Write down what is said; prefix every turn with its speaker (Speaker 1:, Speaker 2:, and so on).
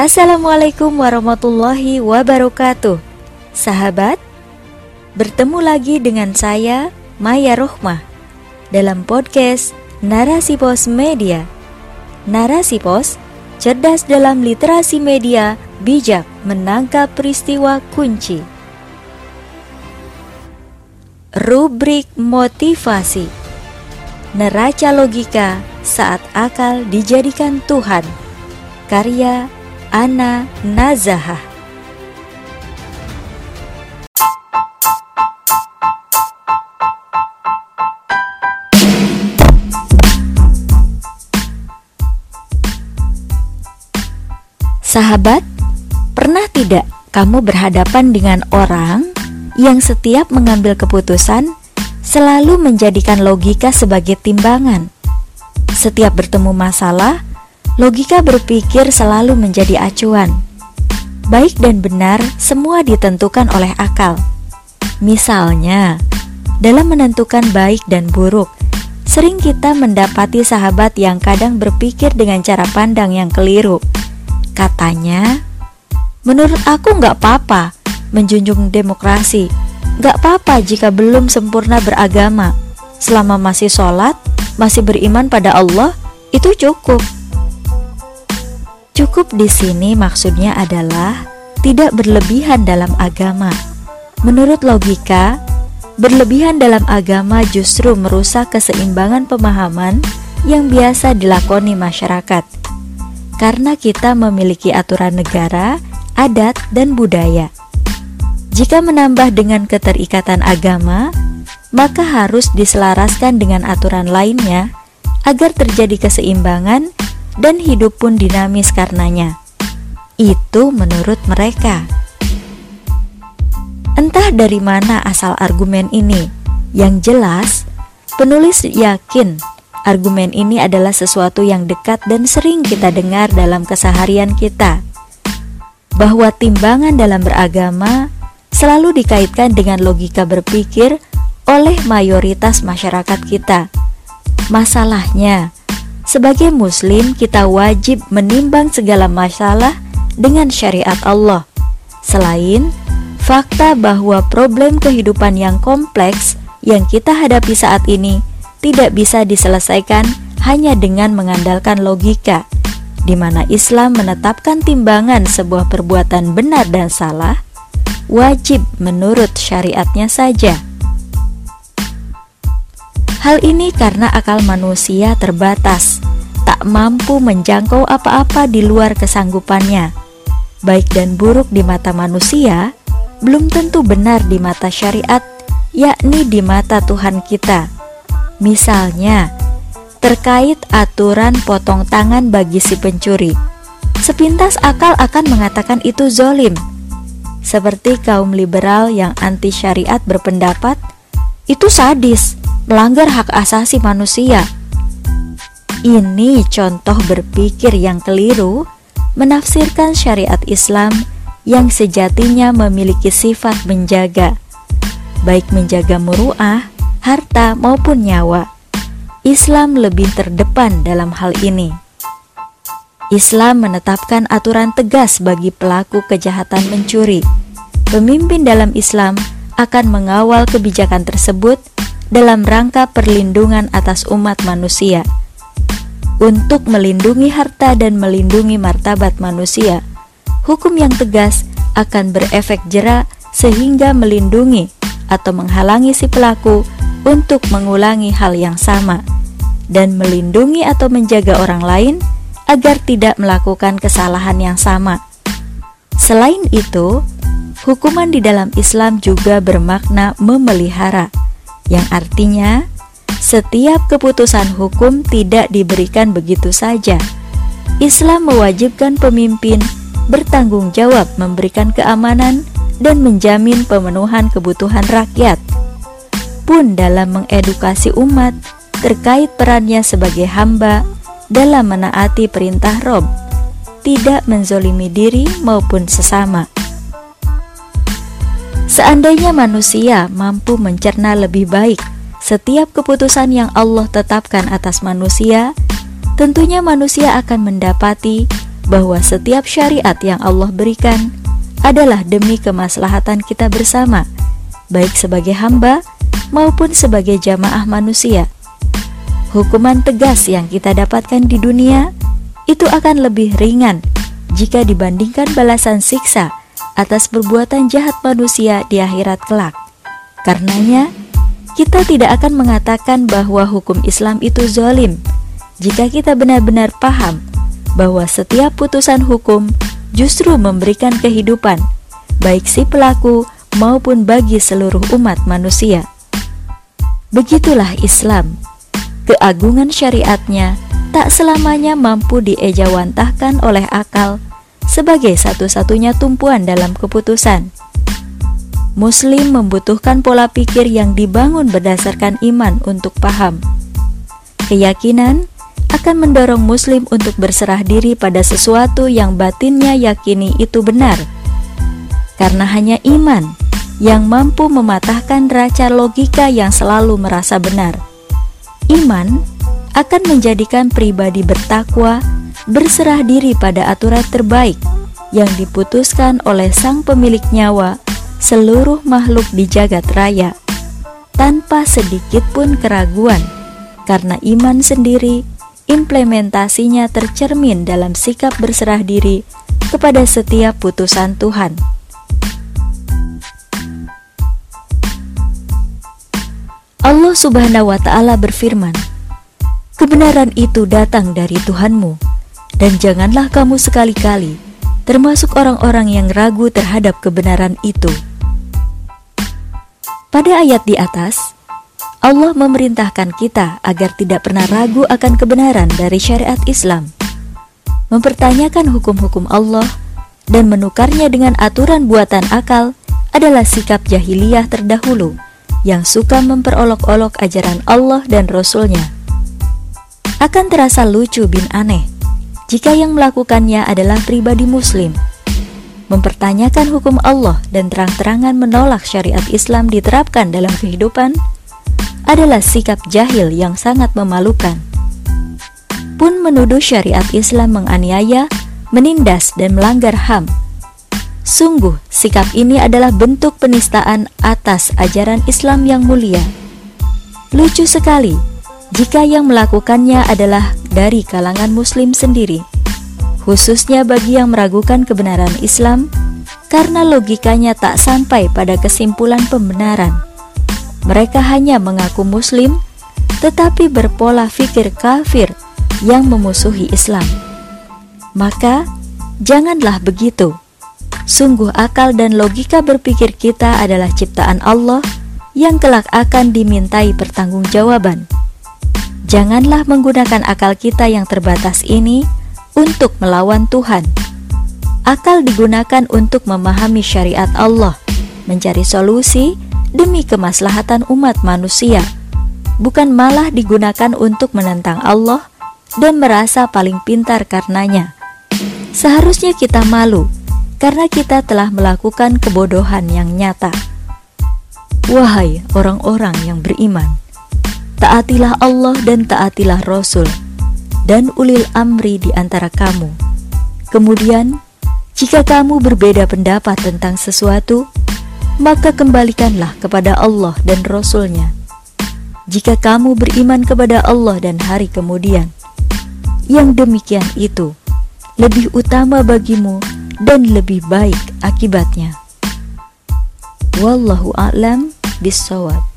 Speaker 1: Assalamualaikum warahmatullahi wabarakatuh. Sahabat, bertemu lagi dengan saya Maya Rohmah Dalam podcast Narasi Pos Media. Narasi Pos, cerdas dalam literasi media, bijak menangkap peristiwa kunci. Rubrik Motivasi. Neraca Logika Saat Akal Dijadikan Tuhan. Karya Ana Nazahah Sahabat, pernah tidak kamu berhadapan dengan orang yang setiap mengambil keputusan selalu menjadikan logika sebagai timbangan. Setiap bertemu masalah, logika berpikir selalu menjadi acuan. Baik dan benar semua ditentukan oleh akal. Misalnya, dalam menentukan baik dan buruk, sering kita mendapati sahabat yang kadang berpikir dengan cara pandang yang keliru. Katanya, menurut aku nggak apa-apa, menjunjung demokrasi. Gak apa-apa jika belum sempurna beragama. Selama masih sholat, masih beriman pada Allah, itu cukup. Cukup di sini maksudnya adalah tidak berlebihan dalam agama. Menurut logika, berlebihan dalam agama justru merusak keseimbangan pemahaman yang biasa dilakoni masyarakat. Karena kita memiliki aturan negara, adat, dan budaya. Jika menambah dengan keterikatan agama, maka harus diselaraskan dengan aturan lainnya agar terjadi keseimbangan dan hidup pun dinamis karenanya. Itu menurut mereka. Entah dari mana asal argumen ini. Yang jelas, penulis yakin argumen ini adalah sesuatu yang dekat dan sering kita dengar dalam keseharian kita. Bahwa timbangan dalam beragama selalu dikaitkan dengan logika berpikir oleh mayoritas masyarakat kita. Masalahnya, sebagai Muslim, kita wajib menimbang segala masalah dengan syariat Allah. Selain fakta bahwa problem kehidupan yang kompleks yang kita hadapi saat ini tidak bisa diselesaikan hanya dengan mengandalkan logika, di mana Islam menetapkan timbangan sebuah perbuatan benar dan salah wajib menurut syariatnya saja. Hal ini karena akal manusia terbatas, tak mampu menjangkau apa-apa di luar kesanggupannya. Baik dan buruk di mata manusia belum tentu benar di mata syariat, yakni di mata Tuhan kita. Misalnya, terkait aturan potong tangan bagi si pencuri. Sepintas akal akan mengatakan itu zolim, seperti kaum liberal yang anti syariat berpendapat itu sadis, melanggar hak asasi manusia. Ini contoh berpikir yang keliru menafsirkan syariat Islam yang sejatinya memiliki sifat menjaga, baik menjaga muruah, harta maupun nyawa. Islam lebih terdepan dalam hal ini. Islam menetapkan aturan tegas bagi pelaku kejahatan mencuri. Pemimpin dalam Islam akan mengawal kebijakan tersebut dalam rangka perlindungan atas umat manusia. Untuk melindungi harta dan melindungi martabat manusia, hukum yang tegas akan berefek jerak sehingga melindungi atau menghalangi si pelaku untuk mengulangi hal yang sama dan melindungi atau menjaga orang lain agar tidak melakukan kesalahan yang sama. Selain itu, hukuman di dalam Islam juga bermakna memelihara, yang artinya setiap keputusan hukum tidak diberikan begitu saja. Islam mewajibkan pemimpin bertanggung jawab memberikan keamanan dan menjamin pemenuhan kebutuhan rakyat. Pun dalam mengedukasi umat terkait perannya sebagai hamba dalam menaati perintah Rob, tidak menzolimi diri maupun sesama. Seandainya manusia mampu mencerna lebih baik setiap keputusan yang Allah tetapkan atas manusia, tentunya manusia akan mendapati bahwa setiap syariat yang Allah berikan adalah demi kemaslahatan kita bersama, baik sebagai hamba maupun sebagai jamaah manusia. Hukuman tegas yang kita dapatkan di dunia itu akan lebih ringan jika dibandingkan balasan siksa atas perbuatan jahat manusia di akhirat kelak. Karenanya, kita tidak akan mengatakan bahwa hukum Islam itu zolim jika kita benar-benar paham bahwa setiap putusan hukum justru memberikan kehidupan, baik si pelaku maupun bagi seluruh umat manusia. Begitulah Islam keagungan syariatnya tak selamanya mampu diejawantahkan oleh akal sebagai satu-satunya tumpuan dalam keputusan. Muslim membutuhkan pola pikir yang dibangun berdasarkan iman untuk paham. Keyakinan akan mendorong Muslim untuk berserah diri pada sesuatu yang batinnya yakini itu benar, karena hanya iman yang mampu mematahkan raca logika yang selalu merasa benar. Iman akan menjadikan pribadi bertakwa berserah diri pada aturan terbaik yang diputuskan oleh sang pemilik nyawa seluruh makhluk di jagat raya tanpa sedikit pun keraguan karena iman sendiri implementasinya tercermin dalam sikap berserah diri kepada setiap putusan Tuhan. Allah Subhanahu wa Ta'ala berfirman, "Kebenaran itu datang dari Tuhanmu, dan janganlah kamu sekali-kali termasuk orang-orang yang ragu terhadap kebenaran itu." Pada ayat di atas, Allah memerintahkan kita agar tidak pernah ragu akan kebenaran dari syariat Islam, mempertanyakan hukum-hukum Allah, dan menukarnya dengan aturan buatan akal adalah sikap jahiliyah terdahulu yang suka memperolok-olok ajaran Allah dan Rasul-Nya. Akan terasa lucu bin aneh jika yang melakukannya adalah pribadi muslim. Mempertanyakan hukum Allah dan terang-terangan menolak syariat Islam diterapkan dalam kehidupan adalah sikap jahil yang sangat memalukan. Pun menuduh syariat Islam menganiaya, menindas, dan melanggar HAM Sungguh, sikap ini adalah bentuk penistaan atas ajaran Islam yang mulia. Lucu sekali jika yang melakukannya adalah dari kalangan Muslim sendiri, khususnya bagi yang meragukan kebenaran Islam karena logikanya tak sampai pada kesimpulan pembenaran. Mereka hanya mengaku Muslim, tetapi berpola pikir kafir yang memusuhi Islam. Maka, janganlah begitu. Sungguh akal dan logika berpikir kita adalah ciptaan Allah yang kelak akan dimintai pertanggungjawaban. Janganlah menggunakan akal kita yang terbatas ini untuk melawan Tuhan. Akal digunakan untuk memahami syariat Allah, mencari solusi demi kemaslahatan umat manusia, bukan malah digunakan untuk menentang Allah dan merasa paling pintar karenanya. Seharusnya kita malu karena kita telah melakukan kebodohan yang nyata. Wahai orang-orang yang beriman, taatilah Allah dan taatilah Rasul dan ulil amri di antara kamu. Kemudian, jika kamu berbeda pendapat tentang sesuatu, maka kembalikanlah kepada Allah dan Rasulnya. Jika kamu beriman kepada Allah dan hari kemudian, yang demikian itu lebih utama bagimu dan lebih baik akibatnya. Wallahu a'lam bishawab.